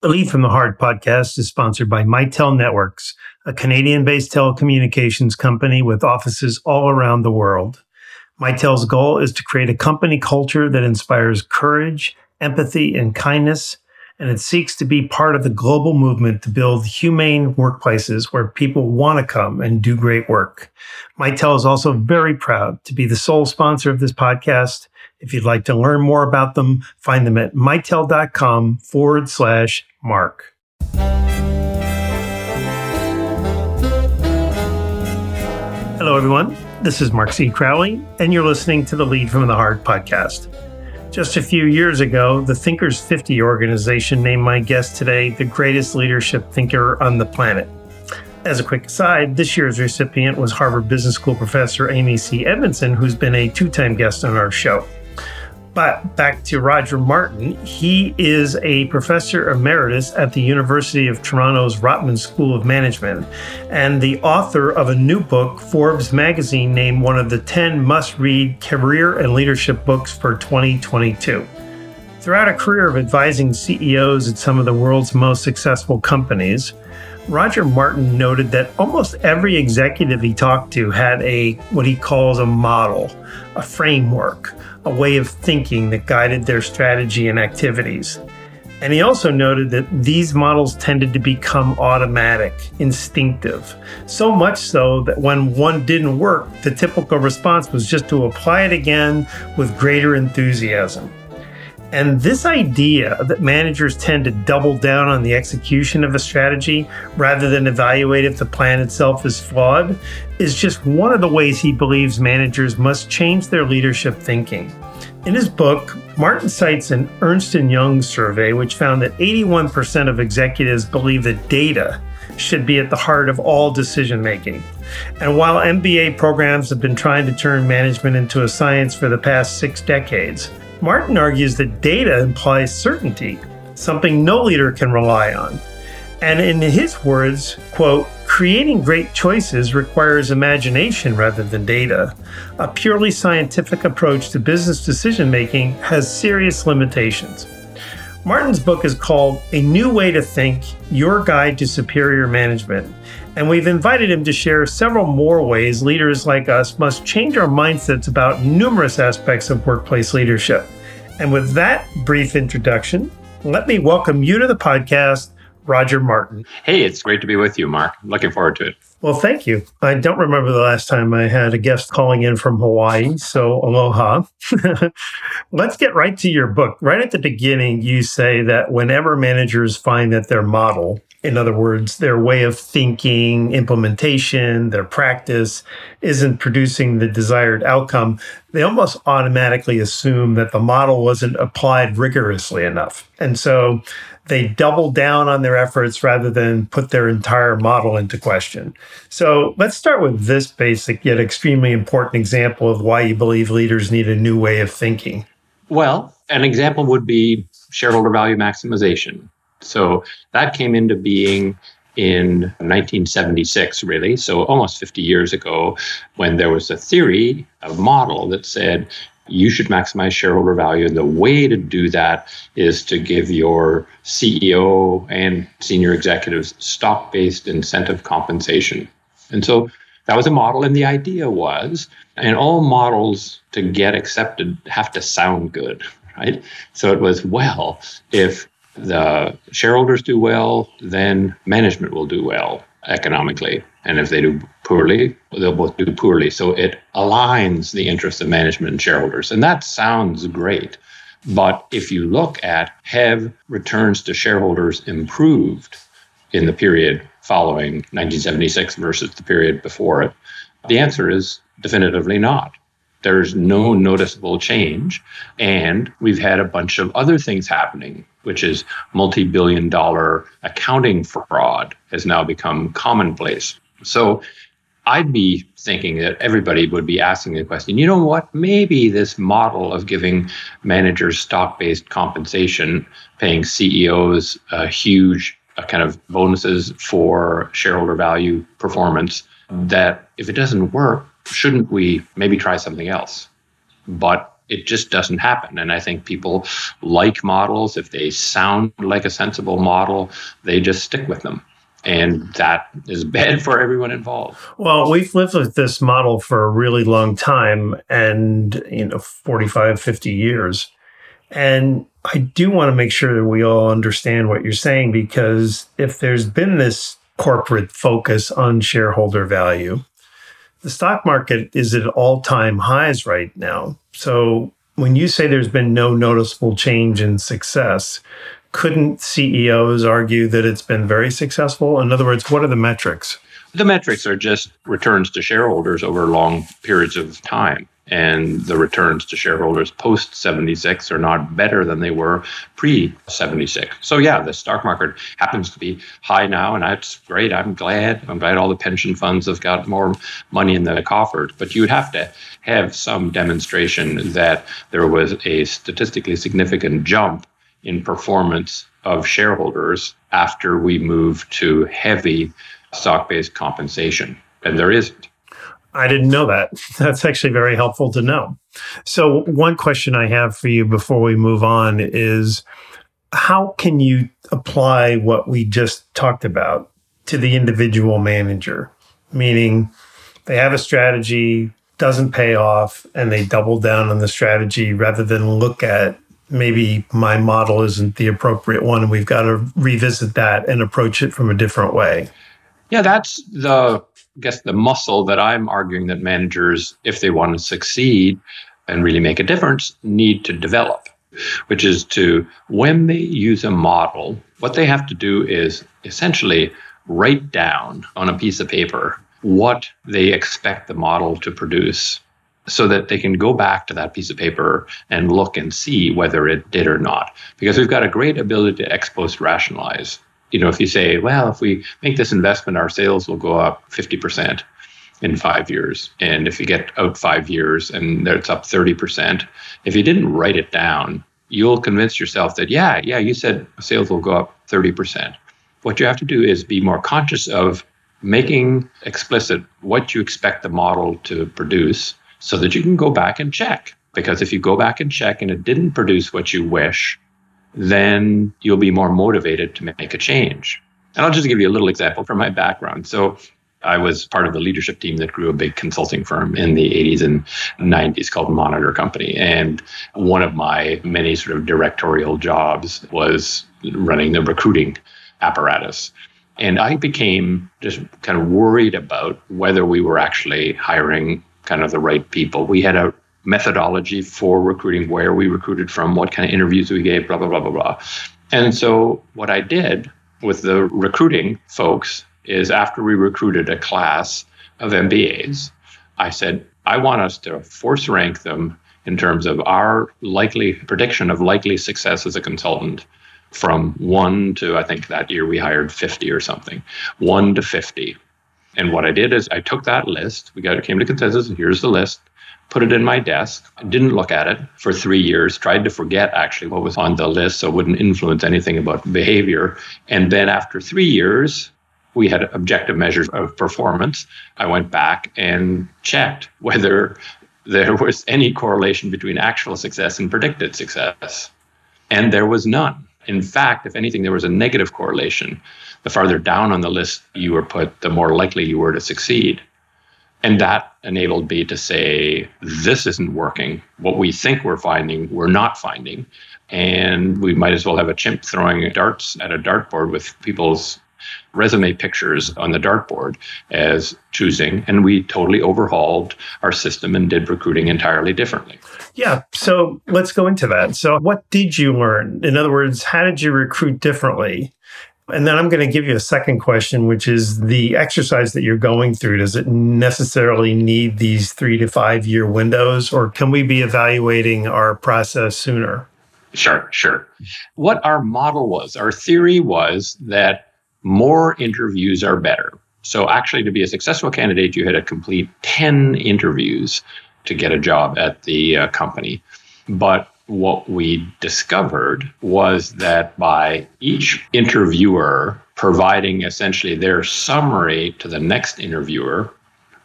The Lead from the Heart podcast is sponsored by Mitel Networks, a Canadian based telecommunications company with offices all around the world. Mitel's goal is to create a company culture that inspires courage, empathy, and kindness, and it seeks to be part of the global movement to build humane workplaces where people want to come and do great work. Mitel is also very proud to be the sole sponsor of this podcast if you'd like to learn more about them, find them at mitel.com forward slash mark. Hello, everyone. This is Mark C. Crowley, and you're listening to the Lead from the Heart podcast. Just a few years ago, the Thinkers 50 organization named my guest today the greatest leadership thinker on the planet. As a quick aside, this year's recipient was Harvard Business School professor Amy C. Edmondson, who's been a two time guest on our show. But back to Roger Martin, he is a professor emeritus at the University of Toronto's Rotman School of Management and the author of a new book Forbes magazine named one of the 10 must read career and leadership books for 2022. Throughout a career of advising CEOs at some of the world's most successful companies, Roger Martin noted that almost every executive he talked to had a what he calls a model, a framework, a way of thinking that guided their strategy and activities. And he also noted that these models tended to become automatic, instinctive, so much so that when one didn't work, the typical response was just to apply it again with greater enthusiasm. And this idea that managers tend to double down on the execution of a strategy rather than evaluate if the plan itself is flawed is just one of the ways he believes managers must change their leadership thinking. In his book, Martin cites an Ernst & Young survey which found that 81% of executives believe that data should be at the heart of all decision making. And while MBA programs have been trying to turn management into a science for the past six decades, Martin argues that data implies certainty, something no leader can rely on. And in his words, quote, creating great choices requires imagination rather than data. A purely scientific approach to business decision making has serious limitations. Martin's book is called A New Way to Think Your Guide to Superior Management. And we've invited him to share several more ways leaders like us must change our mindsets about numerous aspects of workplace leadership. And with that brief introduction, let me welcome you to the podcast, Roger Martin. Hey, it's great to be with you, Mark. Looking forward to it. Well, thank you. I don't remember the last time I had a guest calling in from Hawaii, so aloha. Let's get right to your book. Right at the beginning, you say that whenever managers find that their model, in other words, their way of thinking, implementation, their practice isn't producing the desired outcome, they almost automatically assume that the model wasn't applied rigorously enough. And so they double down on their efforts rather than put their entire model into question. So let's start with this basic yet extremely important example of why you believe leaders need a new way of thinking. Well, an example would be shareholder value maximization. So that came into being in 1976, really, so almost 50 years ago, when there was a theory, a model that said you should maximize shareholder value. And the way to do that is to give your CEO and senior executives stock based incentive compensation. And so that was a model. And the idea was, and all models to get accepted have to sound good, right? So it was, well, if the shareholders do well, then management will do well economically. And if they do poorly, they'll both do poorly. So it aligns the interests of management and shareholders. And that sounds great. But if you look at have returns to shareholders improved in the period following 1976 versus the period before it, the answer is definitively not. There's no noticeable change. And we've had a bunch of other things happening, which is multi billion dollar accounting fraud has now become commonplace. So I'd be thinking that everybody would be asking the question you know what? Maybe this model of giving managers stock based compensation, paying CEOs huge kind of bonuses for shareholder value performance, that if it doesn't work, shouldn't we maybe try something else? But it just doesn't happen. And I think people like models. If they sound like a sensible model, they just stick with them. And that is bad for everyone involved. Well, we've lived with this model for a really long time and, you know, 45, 50 years. And I do want to make sure that we all understand what you're saying because if there's been this corporate focus on shareholder value, the stock market is at all time highs right now. So when you say there's been no noticeable change in success, couldn't CEOs argue that it's been very successful? In other words, what are the metrics? The metrics are just returns to shareholders over long periods of time and the returns to shareholders post 76 are not better than they were pre 76. So yeah, the stock market happens to be high now, and that's great. I'm glad. I'm glad all the pension funds have got more money in the coffers. But you would have to have some demonstration that there was a statistically significant jump in performance of shareholders after we moved to heavy stock-based compensation, and there isn't. I didn't know that. That's actually very helpful to know. So, one question I have for you before we move on is how can you apply what we just talked about to the individual manager? Meaning, they have a strategy, doesn't pay off, and they double down on the strategy rather than look at maybe my model isn't the appropriate one and we've got to revisit that and approach it from a different way. Yeah, that's the guess the muscle that I'm arguing that managers, if they want to succeed and really make a difference, need to develop, which is to, when they use a model, what they have to do is essentially write down on a piece of paper what they expect the model to produce so that they can go back to that piece of paper and look and see whether it did or not. Because we've got a great ability to ex post rationalize you know, if you say, well, if we make this investment, our sales will go up 50% in five years. And if you get out five years and it's up 30%, if you didn't write it down, you'll convince yourself that, yeah, yeah, you said sales will go up 30%. What you have to do is be more conscious of making explicit what you expect the model to produce so that you can go back and check. Because if you go back and check and it didn't produce what you wish, then you'll be more motivated to make a change. And I'll just give you a little example from my background. So I was part of the leadership team that grew a big consulting firm in the 80s and 90s called Monitor Company. And one of my many sort of directorial jobs was running the recruiting apparatus. And I became just kind of worried about whether we were actually hiring kind of the right people. We had a methodology for recruiting, where we recruited from, what kind of interviews we gave, blah, blah, blah, blah, blah. And so what I did with the recruiting folks is after we recruited a class of MBAs, I said, I want us to force rank them in terms of our likely prediction of likely success as a consultant from one to, I think that year we hired 50 or something, one to 50. And what I did is I took that list, we got came to consensus, and here's the list put it in my desk, didn't look at it for three years, tried to forget actually what was on the list so it wouldn't influence anything about behavior. And then after three years, we had objective measures of performance. I went back and checked whether there was any correlation between actual success and predicted success. And there was none. In fact, if anything, there was a negative correlation. The farther down on the list you were put, the more likely you were to succeed. And that enabled me to say, this isn't working. What we think we're finding, we're not finding. And we might as well have a chimp throwing darts at a dartboard with people's resume pictures on the dartboard as choosing. And we totally overhauled our system and did recruiting entirely differently. Yeah. So let's go into that. So, what did you learn? In other words, how did you recruit differently? And then I'm going to give you a second question, which is the exercise that you're going through. Does it necessarily need these three to five year windows, or can we be evaluating our process sooner? Sure, sure. What our model was, our theory was that more interviews are better. So, actually, to be a successful candidate, you had to complete 10 interviews to get a job at the uh, company. But what we discovered was that by each interviewer providing essentially their summary to the next interviewer,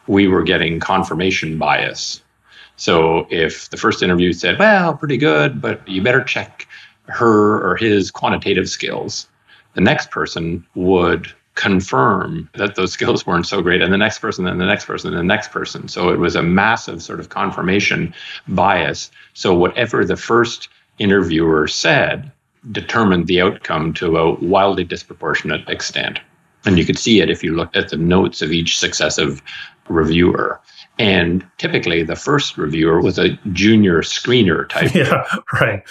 we were getting confirmation bias. So if the first interview said, well, pretty good, but you better check her or his quantitative skills, the next person would confirm that those skills weren't so great and the next person and the next person and the next person. So it was a massive sort of confirmation bias. So whatever the first interviewer said determined the outcome to a wildly disproportionate extent. And you could see it if you looked at the notes of each successive reviewer and typically, the first reviewer was a junior screener type. Yeah, right.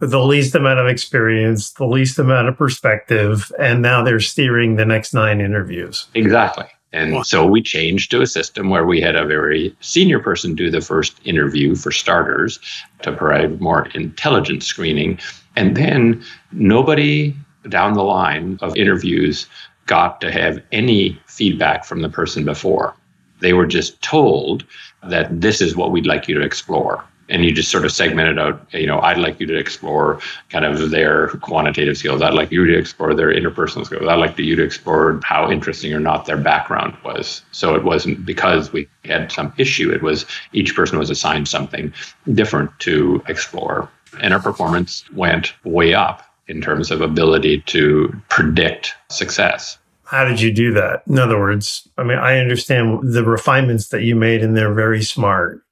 With the least amount of experience, the least amount of perspective, and now they're steering the next nine interviews. Exactly. And so we changed to a system where we had a very senior person do the first interview for starters to provide more intelligent screening. And then nobody down the line of interviews got to have any feedback from the person before. They were just told that this is what we'd like you to explore. And you just sort of segmented out, you know, I'd like you to explore kind of their quantitative skills. I'd like you to explore their interpersonal skills. I'd like you to explore how interesting or not their background was. So it wasn't because we had some issue, it was each person was assigned something different to explore. And our performance went way up in terms of ability to predict success. How did you do that? In other words, I mean, I understand the refinements that you made and they're very smart.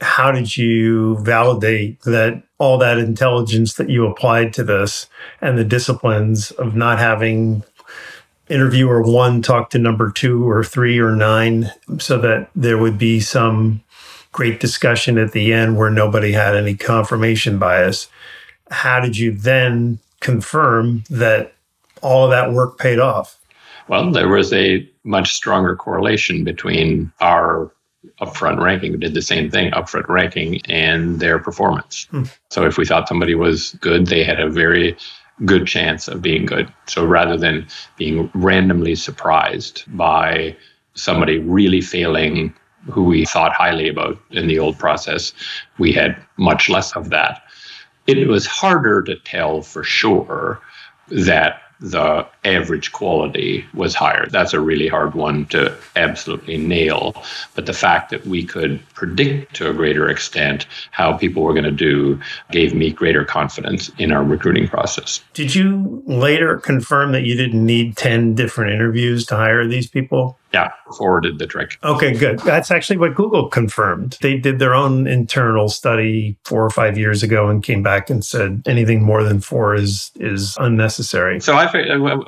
How did you validate that all that intelligence that you applied to this and the disciplines of not having interviewer one talk to number two or three or nine so that there would be some great discussion at the end where nobody had any confirmation bias? How did you then confirm that all of that work paid off? Well, there was a much stronger correlation between our upfront ranking, did the same thing, upfront ranking, and their performance. Hmm. So if we thought somebody was good, they had a very good chance of being good. So rather than being randomly surprised by somebody really failing who we thought highly about in the old process, we had much less of that. It was harder to tell for sure that the average quality was higher. That's a really hard one to absolutely nail. But the fact that we could predict to a greater extent how people were going to do gave me greater confidence in our recruiting process. Did you later confirm that you didn't need 10 different interviews to hire these people? Yeah, forwarded the trick. Okay, good. That's actually what Google confirmed. They did their own internal study four or five years ago and came back and said anything more than four is is unnecessary. So I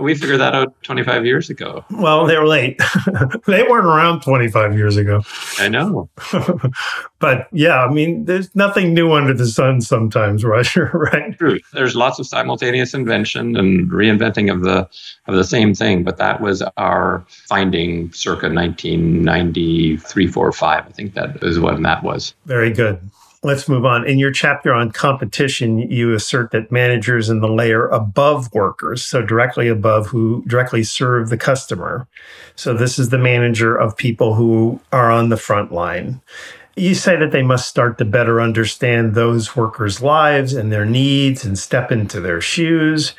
we figured that out 25 years ago. Well, they were late. they weren't around 25 years ago. I know. but yeah, I mean, there's nothing new under the sun sometimes, Roger, right? True. There's lots of simultaneous invention and reinventing of the of the same thing, but that was our finding circa 1993, 4, 5. I think that is when that was. Very good. Let's move on. In your chapter on competition, you assert that managers in the layer above workers, so directly above who directly serve the customer. So this is the manager of people who are on the front line. You say that they must start to better understand those workers' lives and their needs and step into their shoes.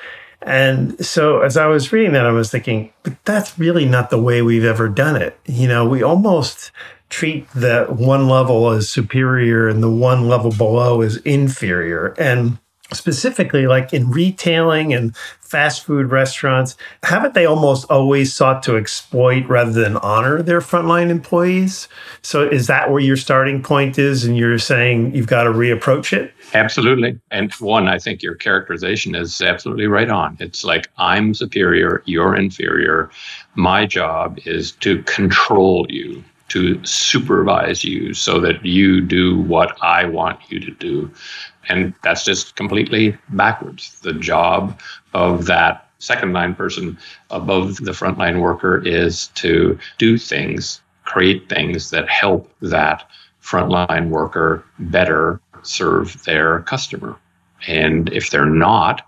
And so as I was reading that, I was thinking, but that's really not the way we've ever done it. You know, we almost treat the one level as superior and the one level below as inferior. And specifically, like in retailing and fast food restaurants, haven't they almost always sought to exploit rather than honor their frontline employees? So is that where your starting point is? And you're saying you've got to reapproach it? Absolutely. And one, I think your characterization is absolutely right on. It's like, I'm superior, you're inferior. My job is to control you to supervise you so that you do what I want you to do. And that's just completely backwards. The job of that second line person above the frontline worker is to do things, create things that help that frontline worker better serve their customer. And if they're not,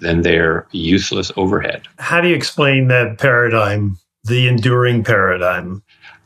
then they're useless overhead. How do you explain that paradigm, the enduring paradigm?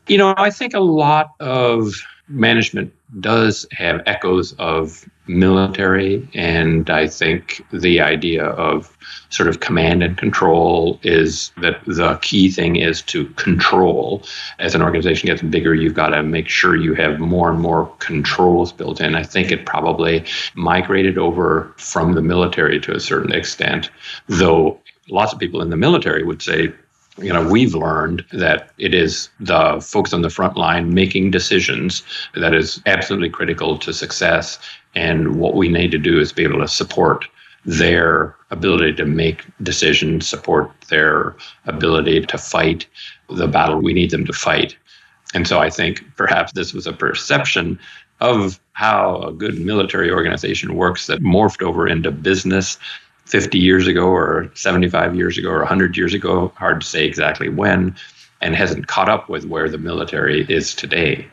You know, I think a lot of management does have echoes of military. And I think the idea of sort of command and control is that the key thing is to control. As an organization gets bigger, you've got to make sure you have more and more controls built in. I think it probably migrated over from the military to a certain extent, though lots of people in the military would say you know, we've learned that it is the folks on the front line making decisions that is absolutely critical to success. And what we need to do is be able to support their ability to make decisions, support their ability to fight the battle we need them to fight. And so I think perhaps this was a perception of how a good military organization works that morphed over into business 50 years ago or 75 years ago or 100 years ago, hard to say exactly when, and hasn't caught up with where the military is today.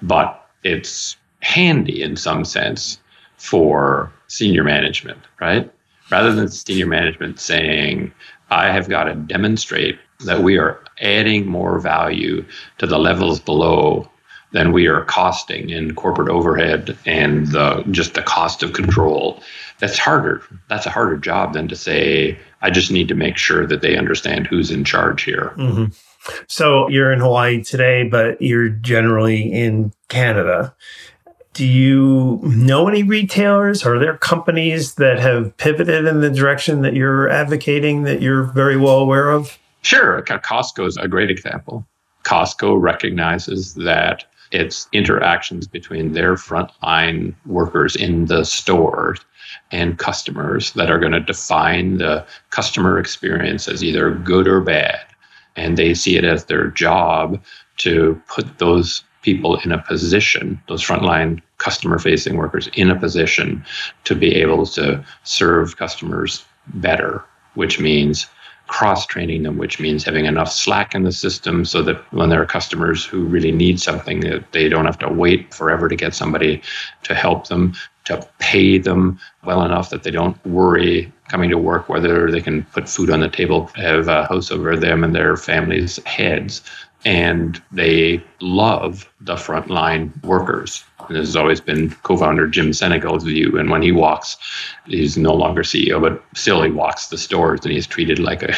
But it's handy in some sense for senior management, right? Rather than senior management saying, I have got to demonstrate that we are adding more value to the levels below than we are costing in corporate overhead and the, just the cost of control that's harder. That's a harder job than to say, I just need to make sure that they understand who's in charge here. Mm-hmm. So you're in Hawaii today, but you're generally in Canada. Do you know any retailers? Are there companies that have pivoted in the direction that you're advocating that you're very well aware of? Sure. Costco is a great example. Costco recognizes that its interactions between their frontline workers in the stores and customers that are going to define the customer experience as either good or bad. And they see it as their job to put those people in a position, those frontline customer facing workers in a position to be able to serve customers better, which means cross training them, which means having enough slack in the system so that when there are customers who really need something, that they don't have to wait forever to get somebody to help them, to pay them well enough that they don't worry coming to work whether they can put food on the table, have a house over them and their families' heads. And they love the frontline workers. And this has always been co-founder Jim Sinegal's view. And when he walks, he's no longer CEO, but still he walks the stores and he's treated like a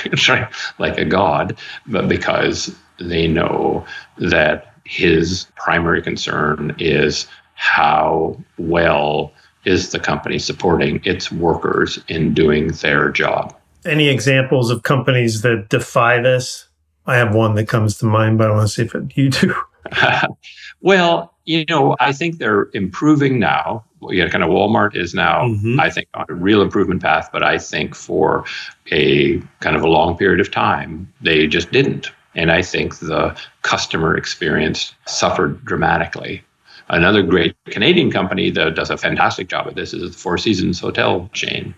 like a god. But because they know that his primary concern is how well is the company supporting its workers in doing their job. Any examples of companies that defy this? I have one that comes to mind, but I want to see if it, you do. well, you know, I think they're improving now. Yeah, kind of Walmart is now, mm-hmm. I think, on a real improvement path. But I think for a kind of a long period of time, they just didn't. And I think the customer experience suffered dramatically. Another great Canadian company that does a fantastic job at this is the Four Seasons hotel chain.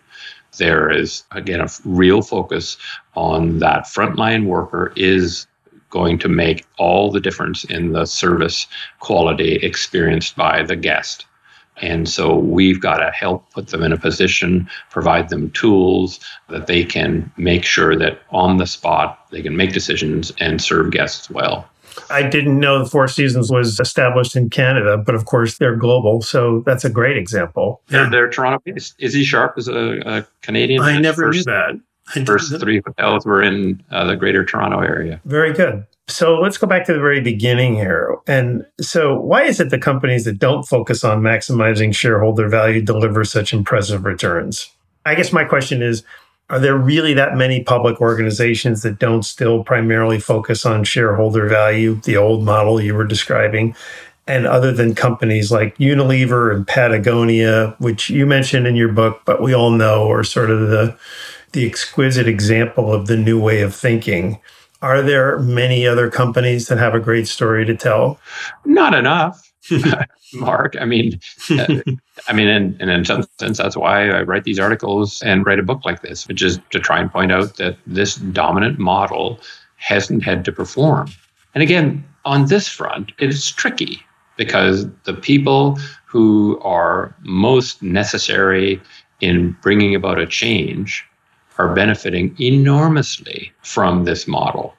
There is, again, a real focus on that frontline worker is going to make all the difference in the service quality experienced by the guest. And so we've got to help put them in a position, provide them tools that they can make sure that on the spot they can make decisions and serve guests well. I didn't know the Four Seasons was established in Canada, but of course they're global. So that's a great example. They're, they're Toronto based. Issy Sharp is a, a Canadian. I never first, knew that. I first three hotels were in uh, the greater Toronto area. Very good. So let's go back to the very beginning here. And so, why is it the companies that don't focus on maximizing shareholder value deliver such impressive returns? I guess my question is are there really that many public organizations that don't still primarily focus on shareholder value, the old model you were describing? And other than companies like Unilever and Patagonia, which you mentioned in your book, but we all know are sort of the, the exquisite example of the new way of thinking. Are there many other companies that have a great story to tell? Not enough. Mark. I mean, uh, I mean, and, and in some sense, that's why I write these articles and write a book like this, which is to try and point out that this dominant model hasn't had to perform. And again, on this front, it is tricky because the people who are most necessary in bringing about a change are benefiting enormously from this model.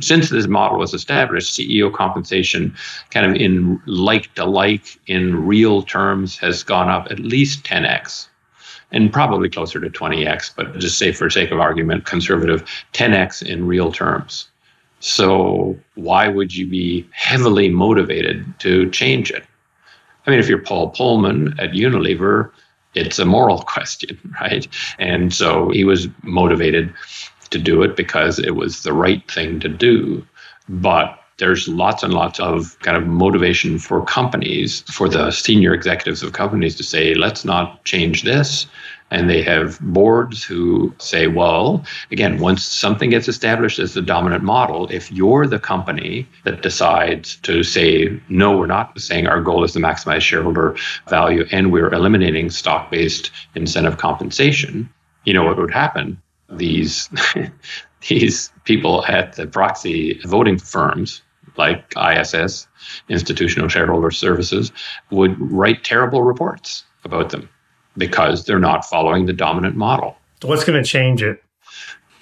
Since this model was established, CEO compensation, kind of in like to like in real terms, has gone up at least 10x and probably closer to 20x, but just say for sake of argument, conservative 10x in real terms. So why would you be heavily motivated to change it? I mean, if you're Paul Polman at Unilever, it's a moral question, right? And so he was motivated to do it because it was the right thing to do. But there's lots and lots of kind of motivation for companies, for the senior executives of companies to say, let's not change this. And they have boards who say, well, again, once something gets established as the dominant model, if you're the company that decides to say, no, we're not saying our goal is to maximize shareholder value and we're eliminating stock based incentive compensation, you know what would happen? These these people at the proxy voting firms like ISS, Institutional Shareholder Services, would write terrible reports about them because they're not following the dominant model. What's going to change it?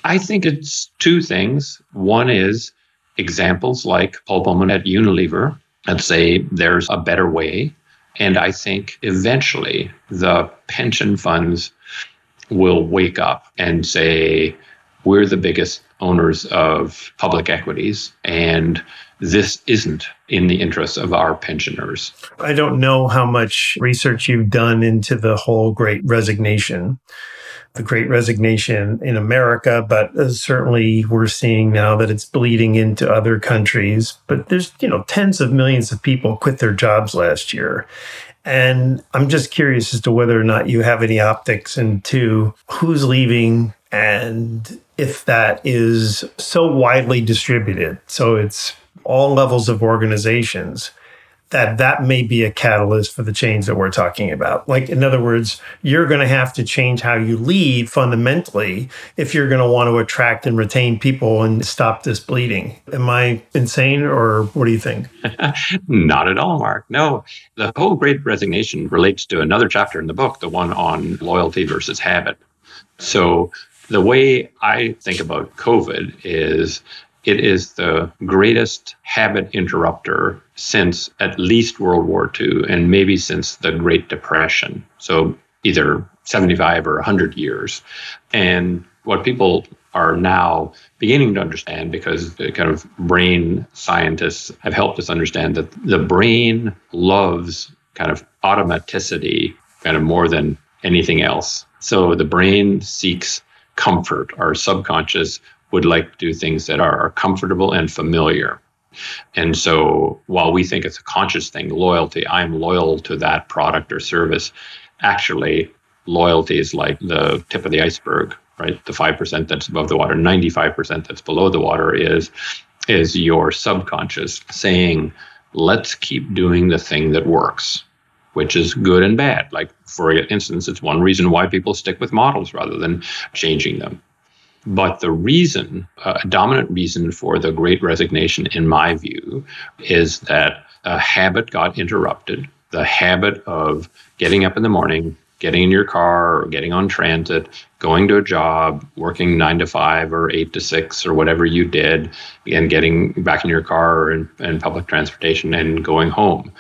I think it's two things. One is examples like Paul Polman at Unilever that say there's a better way. And I think eventually the pension funds will wake up and say, we're the biggest owners of public equities, and this isn't in the interests of our pensioners. I don't know how much research you've done into the whole great resignation, the great resignation in America, but uh, certainly we're seeing now that it's bleeding into other countries. But there's, you know, tens of millions of people quit their jobs last year. And I'm just curious as to whether or not you have any optics into who's leaving and if that is so widely distributed. So it's all levels of organizations that that may be a catalyst for the change that we're talking about. Like, in other words, you're going to have to change how you lead fundamentally if you're going to want to attract and retain people and stop this bleeding. Am I insane or what do you think? Not at all, Mark. No, the whole great resignation relates to another chapter in the book, the one on loyalty versus habit. So, the way I think about COVID is it is the greatest habit interrupter since at least World War II and maybe since the Great Depression. So either 75 or 100 years. And what people are now beginning to understand because the kind of brain scientists have helped us understand that the brain loves kind of automaticity kind of more than anything else. So the brain seeks comfort. Our subconscious would like to do things that are, comfortable and familiar. And so while we think it's a conscious thing, loyalty, I'm loyal to that product or service, actually, loyalty is like the tip of the iceberg, right? The 5% that's above the water, 95% that's below the water is, is your subconscious saying, let's keep doing the thing that works, which is good and bad. Like, for instance, it's one reason why people stick with models rather than changing them. But the reason, uh, a dominant reason for the great resignation, in my view, is that a habit got interrupted. The habit of getting up in the morning, getting in your car or getting on transit, going to a job, working nine to five or eight to six or whatever you did, and getting back in your car and, in public transportation and going home.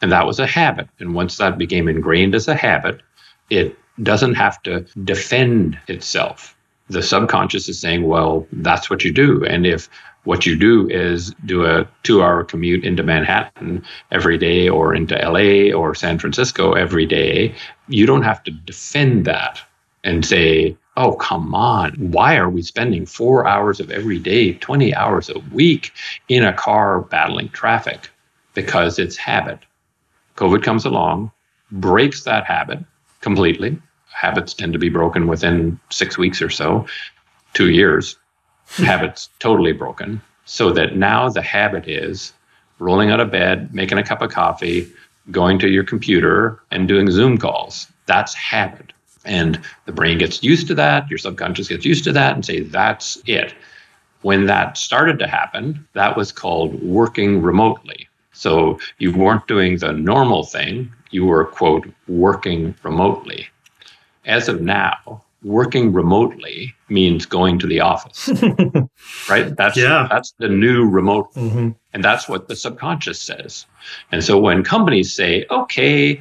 And that was a habit. And once that became ingrained as a habit, it doesn't have to defend itself the subconscious is saying, well, that's what you do. And if what you do is do a two hour commute into Manhattan every day or into LA or San Francisco every day, you don't have to defend that and say, oh, come on, why are we spending four hours of every day, 20 hours a week in a car battling traffic? Because it's habit. COVID comes along, breaks that habit completely habits tend to be broken within six weeks or so, two years. habits totally broken. So that now the habit is rolling out of bed, making a cup of coffee, going to your computer, and doing Zoom calls. That's habit. And the brain gets used to that, your subconscious gets used to that, and say, that's it. When that started to happen, that was called working remotely. So you weren't doing the normal thing, you were, quote, working remotely as of now, working remotely means going to the office. right? That's yeah. that's the new remote. Mm-hmm. And that's what the subconscious says. And so when companies say, "Okay,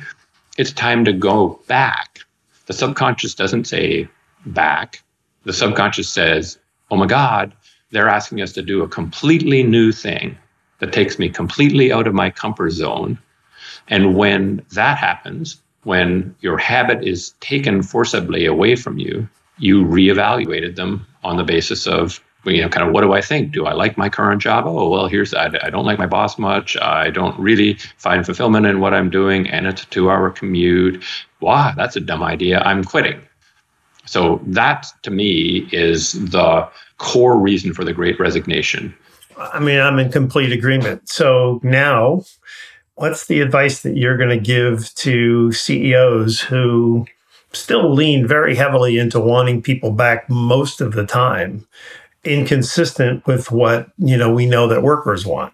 it's time to go back." The subconscious doesn't say back. The subconscious says, "Oh my god, they're asking us to do a completely new thing that takes me completely out of my comfort zone." And when that happens, when your habit is taken forcibly away from you, you reevaluated them on the basis of you know kind of what do i think? Do i like my current job? Oh well here's i, I don't like my boss much. I don't really find fulfillment in what i'm doing and it's a two hour commute. Wow that's a dumb idea. I'm quitting. So that to me is the core reason for the great resignation. I mean i'm in complete agreement. So now what's the advice that you're going to give to CEOs who still lean very heavily into wanting people back most of the time, inconsistent with what you know we know that workers want?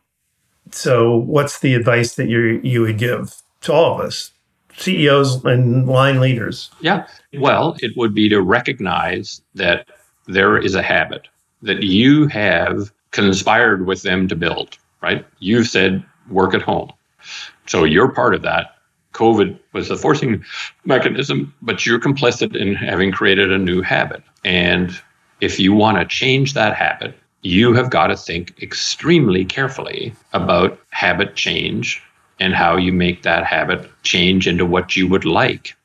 So, what's the advice that you you would give to all of us, CEOs and line leaders? Yeah, well, it would be to recognize that there is a habit that you have conspired with them to build. Right? You've said work at home so you're part of that. COVID was a forcing mechanism, but you're complicit in having created a new habit. And if you want to change that habit, you have got to think extremely carefully about habit change and how you make that habit change into what you would like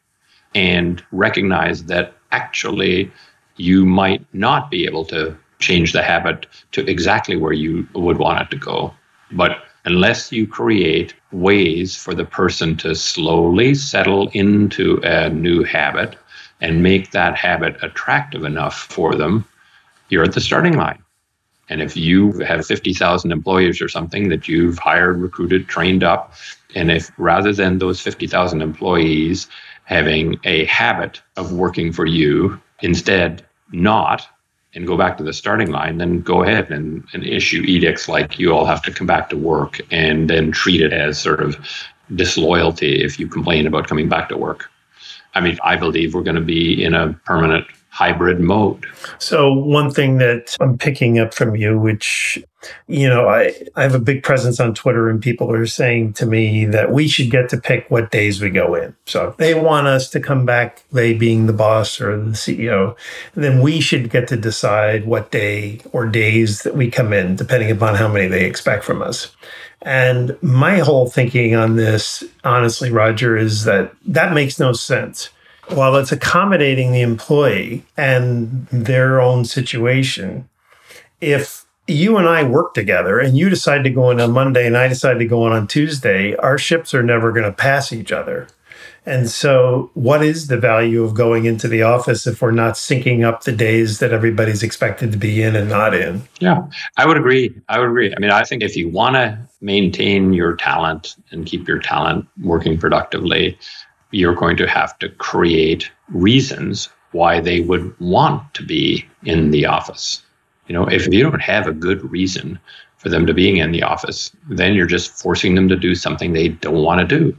and recognize that actually you might not be able to change the habit to exactly where you would want it to go. But unless you create ways for the person to slowly settle into a new habit and make that habit attractive enough for them, you're at the starting line. And if you have 50,000 employees or something that you've hired, recruited, trained up, and if rather than those 50,000 employees having a habit of working for you, instead not, and go back to the starting line, then go ahead and, and issue edicts like you all have to come back to work and then treat it as sort of disloyalty if you complain about coming back to work. I mean, I believe we're going to be in a permanent hybrid mode. So, one thing that I'm picking up from you, which, you know, I, I have a big presence on Twitter, and people are saying to me that we should get to pick what days we go in. So, if they want us to come back, they being the boss or the CEO, then we should get to decide what day or days that we come in, depending upon how many they expect from us. And my whole thinking on this, honestly, Roger, is that that makes no sense while it's accommodating the employee and their own situation, if you and I work together and you decide to go in on Monday and I decide to go in on Tuesday, our ships are never going to pass each other. And so, what is the value of going into the office if we're not syncing up the days that everybody's expected to be in and not in? Yeah, I would agree. I would agree. I mean, I think if you want to maintain your talent and keep your talent working productively, you're going to have to create reasons why they would want to be in the office. You know, if you don't have a good reason for them to being in the office, then you're just forcing them to do something they don't want to do.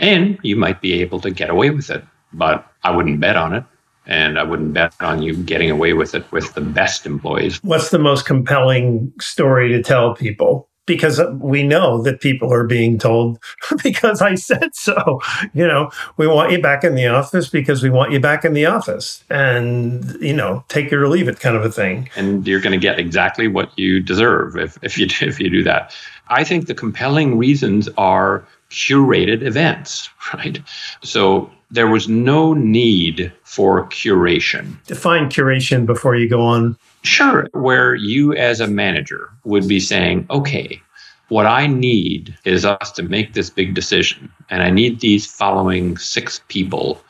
And you might be able to get away with it, but I wouldn't bet on it. And I wouldn't bet on you getting away with it with the best employees. What's the most compelling story to tell people? Because we know that people are being told because I said so. You know, we want you back in the office because we want you back in the office, and you know, take it or leave it, kind of a thing. And you're going to get exactly what you deserve if if you if you do that. I think the compelling reasons are curated events, right? So there was no need for curation. Define curation before you go on. Sure, where you as a manager would be saying, okay, what I need is us to make this big decision. And I need these following six people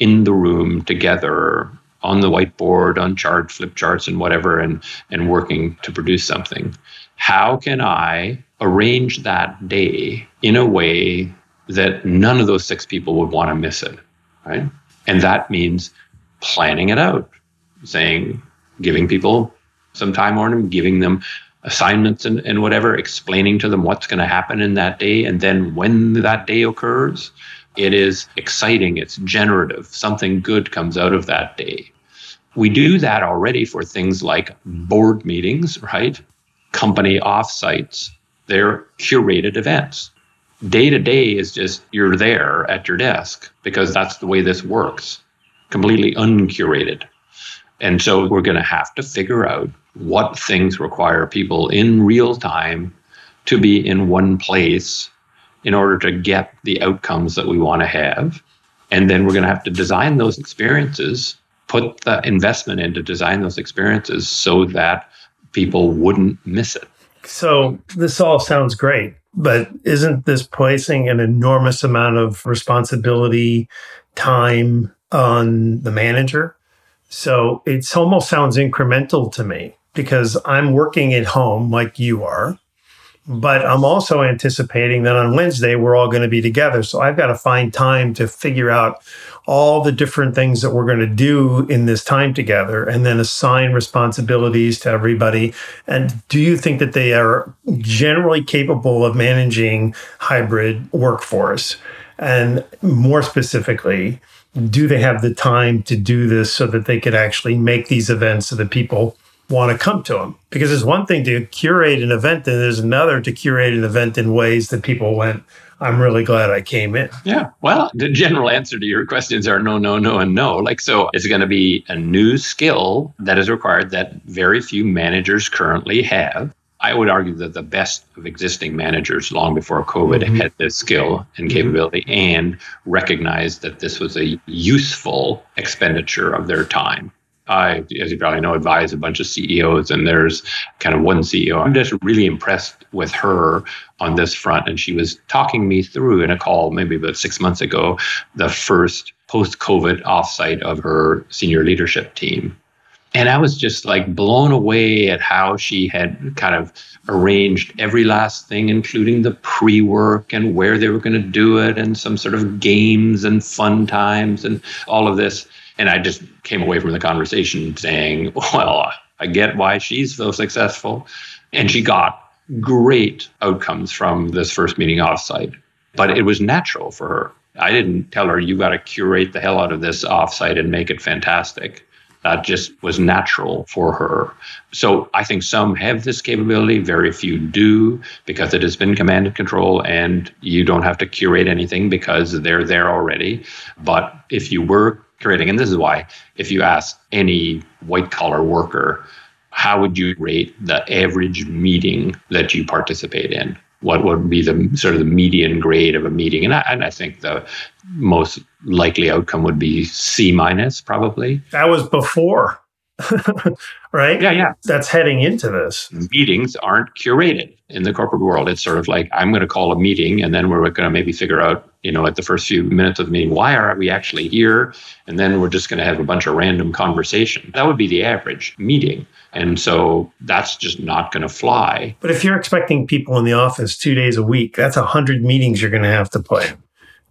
in the room together on the whiteboard, on chart, flip charts, and whatever, and, and working to produce something. How can I arrange that day in a way that none of those six people would want to miss it? Right. And that means planning it out, saying, giving mm-hmm. people some time on them, giving them assignments and, and whatever, explaining to them what's going to happen in that day. And then when that day occurs, it is exciting, it's generative, something good comes out of that day. We do that already for things like board meetings, right? Company offsites. They're curated events. Day to day is just you're there at your desk because that's the way this works, completely uncurated. And so we're going to have to figure out what things require people in real time to be in one place in order to get the outcomes that we want to have. And then we're going to have to design those experiences, put the investment in to design those experiences so that people wouldn't miss it. So this all sounds great, but isn't this placing an enormous amount of responsibility, time on the manager? So it almost sounds incremental to me because I'm working at home like you are. But I'm also anticipating that on Wednesday, we're all going to be together. So I've got to find time to figure out all the different things that we're going to do in this time together and then assign responsibilities to everybody. And do you think that they are generally capable of managing hybrid workforce? And more specifically, do they have the time to do this so that they could actually make these events so that people want to come to them because it's one thing to curate an event and there's another to curate an event in ways that people went i'm really glad i came in. Yeah well the general answer to your questions are no no no and no. Like so it's going to be a new skill that is required that very few managers currently have I would argue that the best of existing managers long before COVID mm-hmm. had this skill and mm-hmm. capability and recognized that this was a useful expenditure of their time. I, as you probably know, advise a bunch of CEOs, and there's kind of one CEO. I'm just really impressed with her on this front. And she was talking me through in a call maybe about six months ago the first post COVID offsite of her senior leadership team. And I was just like blown away at how she had kind of arranged every last thing, including the pre work and where they were going to do it, and some sort of games and fun times and all of this and I just came away from the conversation saying, well, I get why she's so successful. And she got great outcomes from this first meeting offsite. But it was natural for her. I didn't tell her, you got to curate the hell out of this offsite and make it fantastic. That just was natural for her. So I think some have this capability, very few do, because it has been command and control, and you don't have to curate anything because they're there already. But if you were curating. And this is why, if you ask any white collar worker, how would you rate the average meeting that you participate in? What would be the sort of the median grade of a meeting? And I, and I think the most likely outcome would be C minus, probably. That was before. right? Yeah, yeah. That's heading into this. Meetings aren't curated in the corporate world. It's sort of like I'm going to call a meeting and then we're going to maybe figure out, you know, at the first few minutes of the meeting, why are we actually here? And then we're just going to have a bunch of random conversation. That would be the average meeting. And so that's just not going to fly. But if you're expecting people in the office two days a week, that's a 100 meetings you're going to have to plan.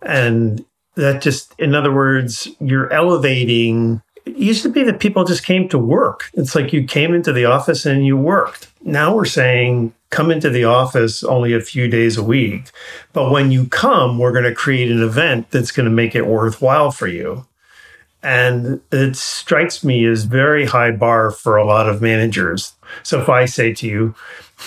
And that just, in other words, you're elevating it used to be that people just came to work. It's like you came into the office and you worked. Now we're saying come into the office only a few days a week. But when you come, we're going to create an event that's going to make it worthwhile for you. And it strikes me as very high bar for a lot of managers. So if I say to you,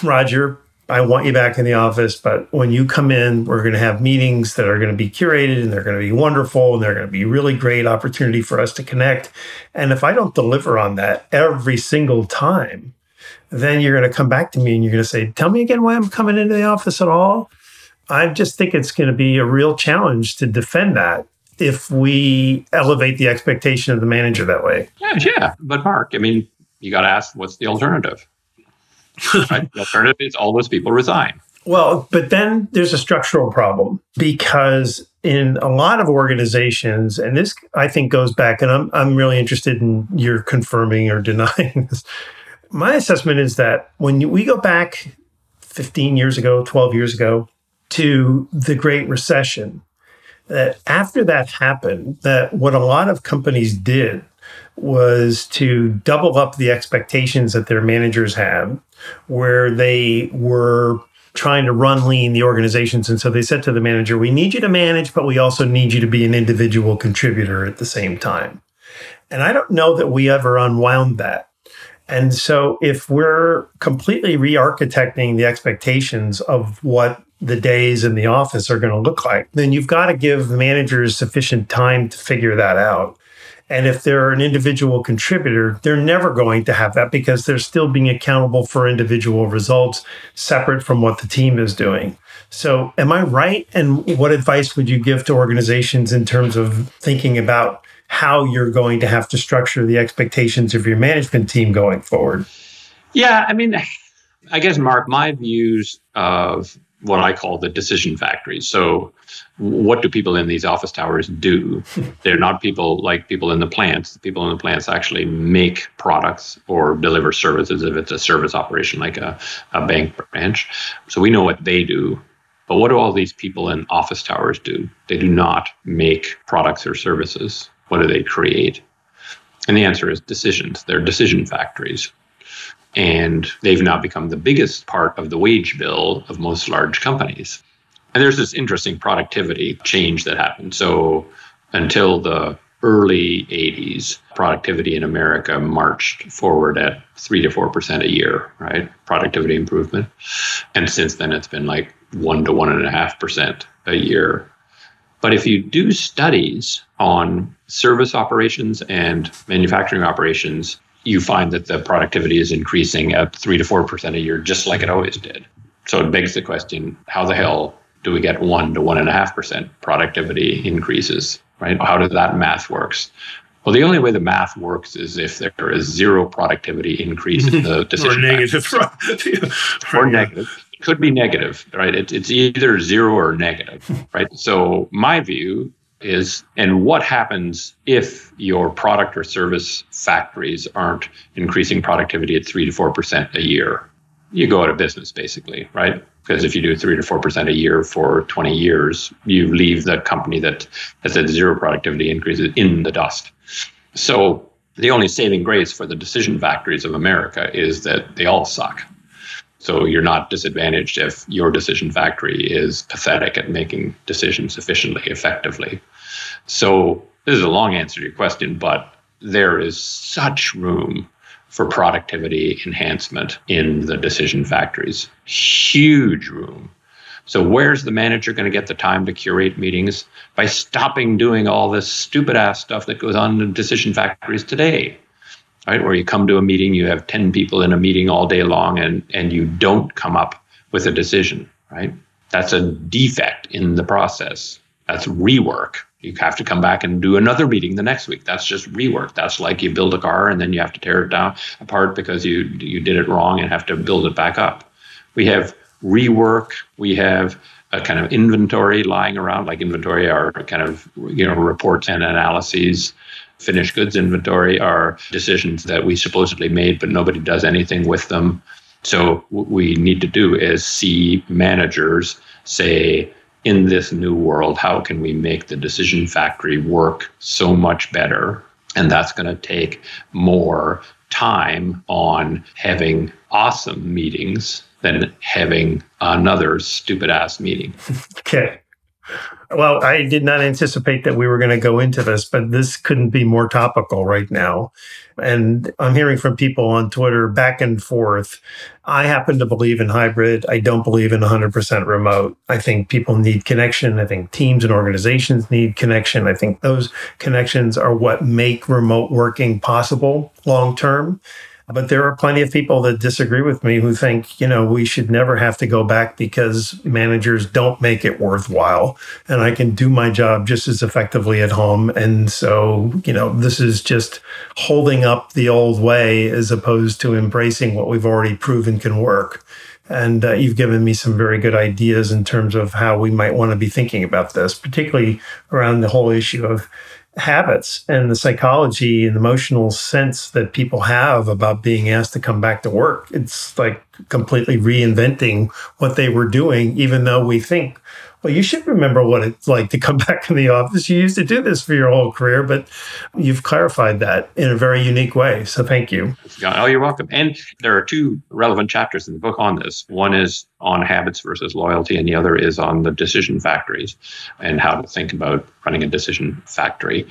Roger, I want you back in the office, but when you come in, we're going to have meetings that are going to be curated and they're going to be wonderful and they're going to be really great opportunity for us to connect. And if I don't deliver on that every single time, then you're going to come back to me and you're going to say, Tell me again why I'm coming into the office at all. I just think it's going to be a real challenge to defend that if we elevate the expectation of the manager that way. Yeah, yeah. But Mark, I mean, you got to ask what's the alternative? right? The alternative is all those people resign. Well, but then there's a structural problem because in a lot of organizations, and this I think goes back, and I'm I'm really interested in your confirming or denying this. My assessment is that when we go back 15 years ago, 12 years ago to the Great Recession, that after that happened, that what a lot of companies did was to double up the expectations that their managers had where they were trying to run lean the organizations. And so they said to the manager, we need you to manage, but we also need you to be an individual contributor at the same time. And I don't know that we ever unwound that. And so if we're completely re architecting the expectations of what the days in the office are going to look like, then you've got to give managers sufficient time to figure that out. And if they're an individual contributor, they're never going to have that because they're still being accountable for individual results separate from what the team is doing. So, am I right? And what advice would you give to organizations in terms of thinking about how you're going to have to structure the expectations of your management team going forward? Yeah, I mean, I guess, Mark, my views of what I call the decision factories. So, what do people in these office towers do? They're not people like people in the plants. The people in the plants actually make products or deliver services if it's a service operation like a, a bank branch. So, we know what they do. But what do all these people in office towers do? They do not make products or services. What do they create? And the answer is decisions. They're decision factories. And they've now become the biggest part of the wage bill of most large companies. And there's this interesting productivity change that happened. So until the early 80s, productivity in America marched forward at 3 to 4% a year, right? Productivity improvement. And since then, it's been like 1 to 1.5% a year. But if you do studies on service operations and manufacturing operations, you find that the productivity is increasing at 3 to 4% a year, just like it always did. So it begs the question how the hell do we get 1 to 1.5% productivity increases, right? How does that math works? Well, the only way the math works is if there is zero productivity increase in the decision. or negative. or negative. It could be negative, right? It, it's either zero or negative, right? So my view is and what happens if your product or service factories aren't increasing productivity at 3 to 4% a year you go out of business basically right? Because if you do 3 to 4% a year for 20 years you leave the company that has had zero productivity increases in the dust. So the only saving grace for the decision factories of america is that they all suck. So you're not disadvantaged if your decision factory is pathetic at making decisions efficiently, effectively. So this is a long answer to your question, but there is such room for productivity enhancement in the decision factories. Huge room. So where's the manager going to get the time to curate meetings by stopping doing all this stupid ass stuff that goes on in decision factories today? right? Where you come to a meeting, you have 10 people in a meeting all day long and, and you don't come up with a decision, right? That's a defect in the process. That's rework. You have to come back and do another meeting the next week. That's just rework. That's like you build a car and then you have to tear it down apart because you you did it wrong and have to build it back up. We have rework. We have a kind of inventory lying around, like inventory are kind of you know reports and analyses finished goods inventory are decisions that we supposedly made, but nobody does anything with them. So, what we need to do is see managers say, in this new world, how can we make the decision factory work so much better? And that's going to take more time on having awesome meetings than having another stupid ass meeting. okay. Well, I did not anticipate that we were going to go into this, but this couldn't be more topical right now. And I'm hearing from people on Twitter back and forth. I happen to believe in hybrid. I don't believe in 100% remote. I think people need connection. I think teams and organizations need connection. I think those connections are what make remote working possible long term. But there are plenty of people that disagree with me who think, you know, we should never have to go back because managers don't make it worthwhile. And I can do my job just as effectively at home. And so, you know, this is just holding up the old way as opposed to embracing what we've already proven can work. And uh, you've given me some very good ideas in terms of how we might want to be thinking about this, particularly around the whole issue of habits and the psychology and emotional sense that people have about being asked to come back to work. It's like completely reinventing what they were doing, even though we think well, you should remember what it's like to come back in the office. You used to do this for your whole career, but you've clarified that in a very unique way. So thank you. Oh, you're welcome. And there are two relevant chapters in the book on this. One is on habits versus loyalty, and the other is on the decision factories and how to think about running a decision factory.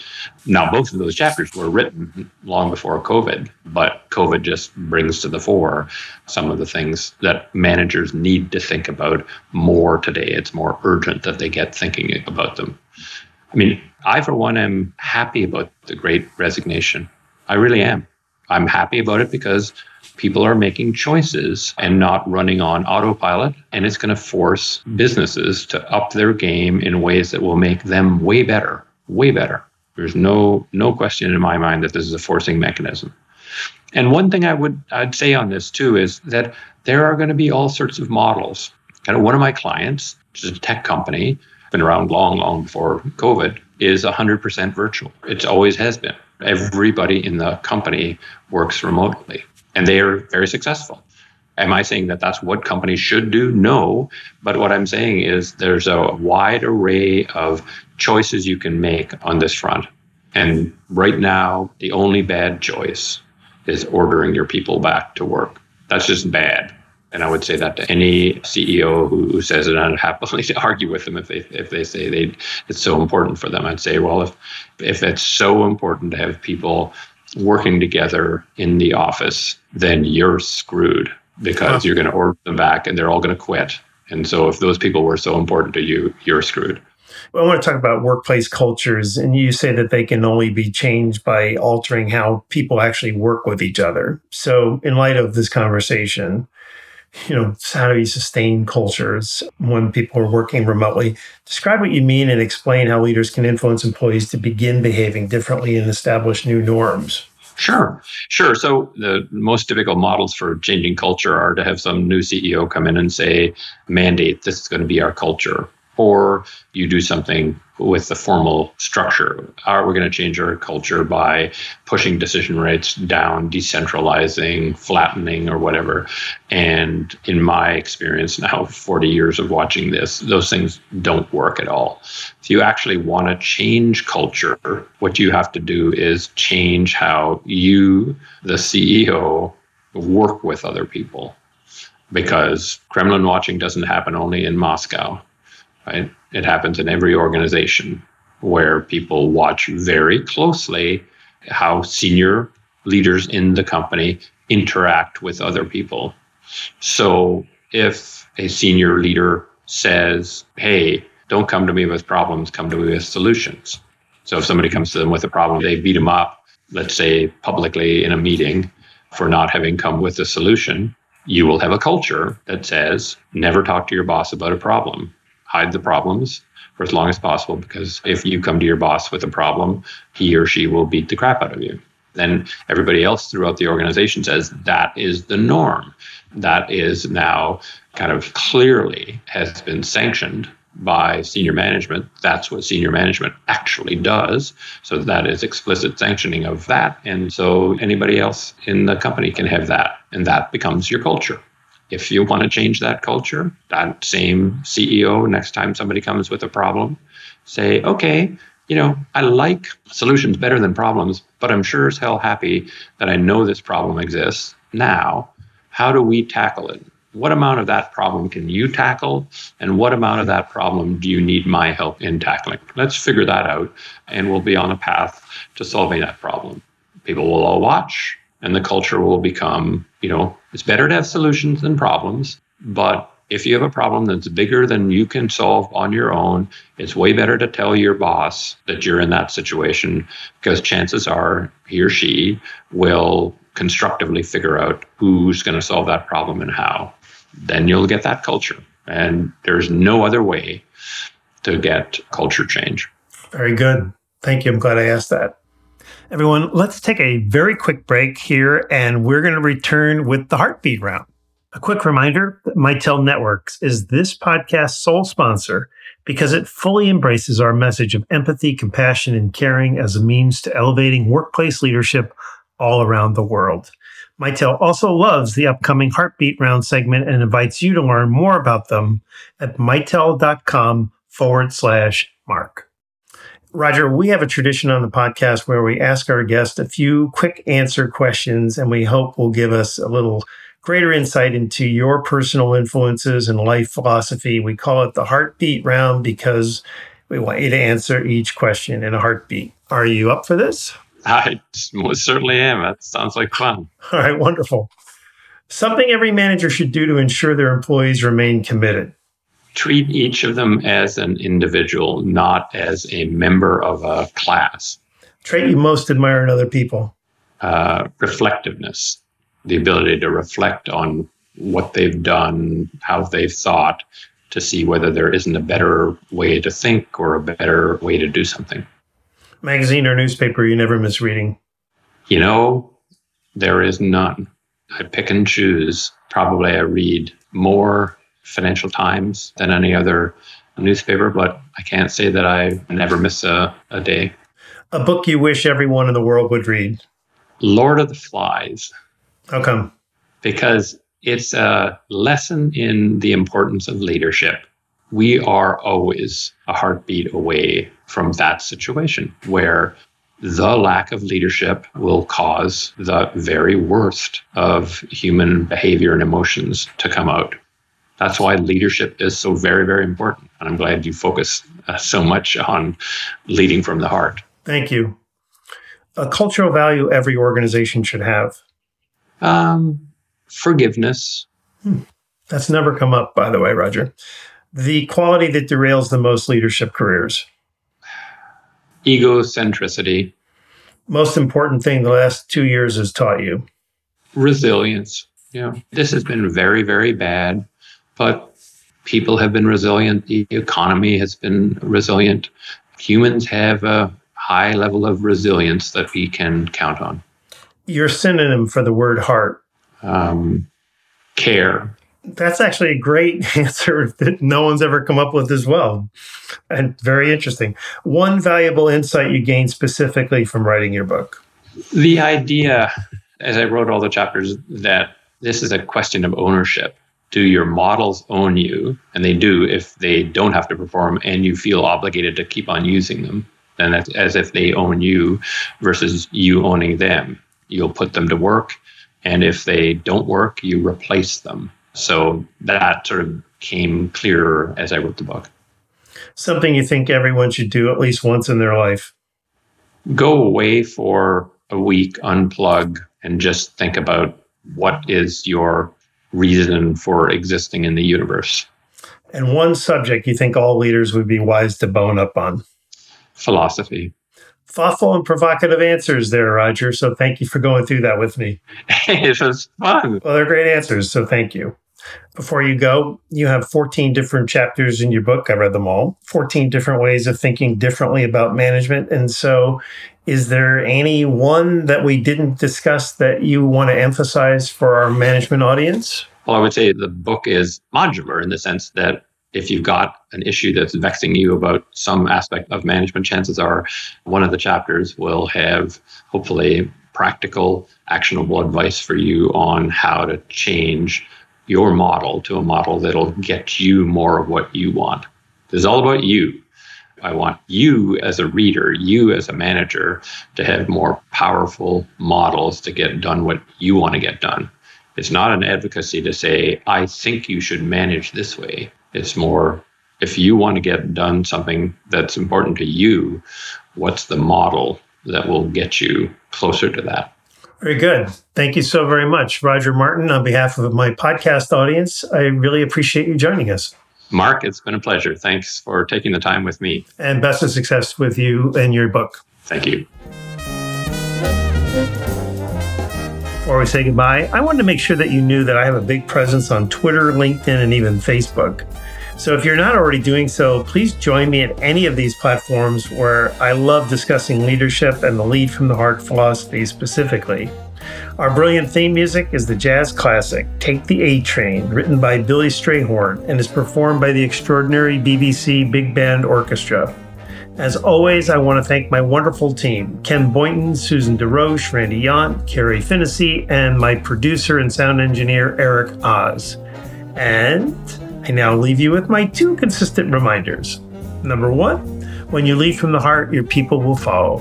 Now, both of those chapters were written long before COVID, but COVID just brings to the fore some of the things that managers need to think about more today. It's more urgent that they get thinking about them. I mean, I, for one, am happy about the great resignation. I really am. I'm happy about it because people are making choices and not running on autopilot. And it's going to force businesses to up their game in ways that will make them way better, way better. There's no no question in my mind that this is a forcing mechanism. And one thing I would I'd say on this too is that there are going to be all sorts of models. Kind of one of my clients, which is a tech company, been around long, long before COVID, is 100% virtual. It always has been. Everybody in the company works remotely and they are very successful. Am I saying that that's what companies should do? No. But what I'm saying is there's a wide array of choices you can make on this front. And right now, the only bad choice is ordering your people back to work. That's just bad. And I would say that to any CEO who, says it, I'd happily argue with them if they if they say they it's so important for them. I'd say, well, if if it's so important to have people working together in the office, then you're screwed because you're going to order them back and they're all going to quit. And so if those people were so important to you, you're screwed. Well, I want to talk about workplace cultures, and you say that they can only be changed by altering how people actually work with each other. So, in light of this conversation, you know, how do you sustain cultures when people are working remotely? Describe what you mean and explain how leaders can influence employees to begin behaving differently and establish new norms. Sure, sure. So the most typical models for changing culture are to have some new CEO come in and say, mandate this is going to be our culture or you do something with the formal structure. Uh, Are we going to change our culture by pushing decision rates down, decentralizing, flattening, or whatever? And in my experience now, 40 years of watching this, those things don't work at all. If you actually want to change culture, what you have to do is change how you, the CEO, work with other people. Because Kremlin watching doesn't happen only in Moscow right? It happens in every organization where people watch very closely how senior leaders in the company interact with other people. So if a senior leader says, hey, don't come to me with problems, come to me with solutions. So if somebody comes to them with a problem, they beat them up, let's say publicly in a meeting for not having come with a solution. You will have a culture that says, never talk to your boss about a problem hide the problems for as long as possible because if you come to your boss with a problem, he or she will beat the crap out of you. Then everybody else throughout the organization says that is the norm. That is now kind of clearly has been sanctioned by senior management. That's what senior management actually does. So that is explicit sanctioning of that. And so anybody else in the company can have that. And that becomes your culture. If you want to change that culture, that same CEO, next time somebody comes with a problem, say, okay, you know, I like solutions better than problems, but I'm sure as hell happy that I know this problem exists. Now, how do we tackle it? What amount of that problem can you tackle? And what amount of that problem do you need my help in tackling? Let's figure that out, and we'll be on a path to solving that problem. People will all watch, and the culture will become, you know, it's better to have solutions than problems, but if you have a problem that's bigger than you can solve on your own, it's way better to tell your boss that you're in that situation because chances are he or she will constructively figure out who's going to solve that problem and how. Then you'll get that culture. And there's no other way to get culture change. Very good. Thank you. I'm glad I asked that. Everyone, let's take a very quick break here and we're going to return with the heartbeat round. A quick reminder that Mitel Networks is this podcast's sole sponsor because it fully embraces our message of empathy, compassion, and caring as a means to elevating workplace leadership all around the world. Mitel also loves the upcoming Heartbeat Round segment and invites you to learn more about them at mitel.com forward slash mark. Roger, we have a tradition on the podcast where we ask our guests a few quick answer questions, and we hope will give us a little greater insight into your personal influences and life philosophy. We call it the heartbeat round because we want you to answer each question in a heartbeat. Are you up for this? I most certainly am. That sounds like fun. All right, wonderful. Something every manager should do to ensure their employees remain committed. Treat each of them as an individual, not as a member of a class. Trait you most admire in other people. Uh, reflectiveness the ability to reflect on what they've done, how they've thought, to see whether there isn't a better way to think or a better way to do something. Magazine or newspaper you never miss reading? You know, there is none. I pick and choose. Probably I read more Financial Times than any other newspaper, but I can't say that I never miss a, a day. A book you wish everyone in the world would read? Lord of the Flies how come? Because it's a lesson in the importance of leadership. We are always a heartbeat away from that situation where the lack of leadership will cause the very worst of human behavior and emotions to come out. That's why leadership is so very, very important. And I'm glad you focus uh, so much on leading from the heart. Thank you. A cultural value every organization should have. Um, forgiveness. Hmm. That's never come up, by the way, Roger. The quality that derails the most leadership careers. Egocentricity. Most important thing the last two years has taught you. Resilience. Yeah. This has been very, very bad, but people have been resilient. The economy has been resilient. Humans have a high level of resilience that we can count on your synonym for the word heart? Um, care. That's actually a great answer that no one's ever come up with as well. And very interesting. One valuable insight you gained specifically from writing your book. The idea, as I wrote all the chapters, that this is a question of ownership. Do your models own you? And they do if they don't have to perform and you feel obligated to keep on using them. Then that's as if they own you versus you owning them you'll put them to work. And if they don't work, you replace them. So that sort of came clearer as I wrote the book. Something you think everyone should do at least once in their life? Go away for a week, unplug, and just think about what is your reason for existing in the universe. And one subject you think all leaders would be wise to bone up on? Philosophy thoughtful and provocative answers there, Roger. So thank you for going through that with me. it was fun. Well, they're great answers. So thank you. Before you go, you have 14 different chapters in your book. I read them all. 14 different ways of thinking differently about management. And so, is there any one that we didn't discuss that you want to emphasize for our management audience? Well, I would say the book is modular in the sense that if you've got an issue that's vexing you about some aspect of management, chances are one of the chapters will have hopefully practical, actionable advice for you on how to change your model to a model that'll get you more of what you want. This is all about you. I want you as a reader, you as a manager, to have more powerful models to get done what you want to get done. It's not an advocacy to say, I think you should manage this way. It's more if you want to get done something that's important to you, what's the model that will get you closer to that? Very good. Thank you so very much, Roger Martin. On behalf of my podcast audience, I really appreciate you joining us. Mark, it's been a pleasure. Thanks for taking the time with me. And best of success with you and your book. Thank you. Before we say goodbye, I wanted to make sure that you knew that I have a big presence on Twitter, LinkedIn, and even Facebook. So if you're not already doing so, please join me at any of these platforms where I love discussing leadership and the lead from the heart philosophy specifically. Our brilliant theme music is the jazz classic Take the A Train, written by Billy Strayhorn and is performed by the extraordinary BBC Big Band Orchestra. As always, I want to thank my wonderful team Ken Boynton, Susan DeRoche, Randy Yant, Carrie Finnessy, and my producer and sound engineer, Eric Oz. And I now leave you with my two consistent reminders. Number one, when you lead from the heart, your people will follow.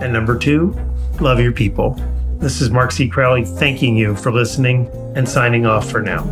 And number two, love your people. This is Mark C. Crowley thanking you for listening and signing off for now.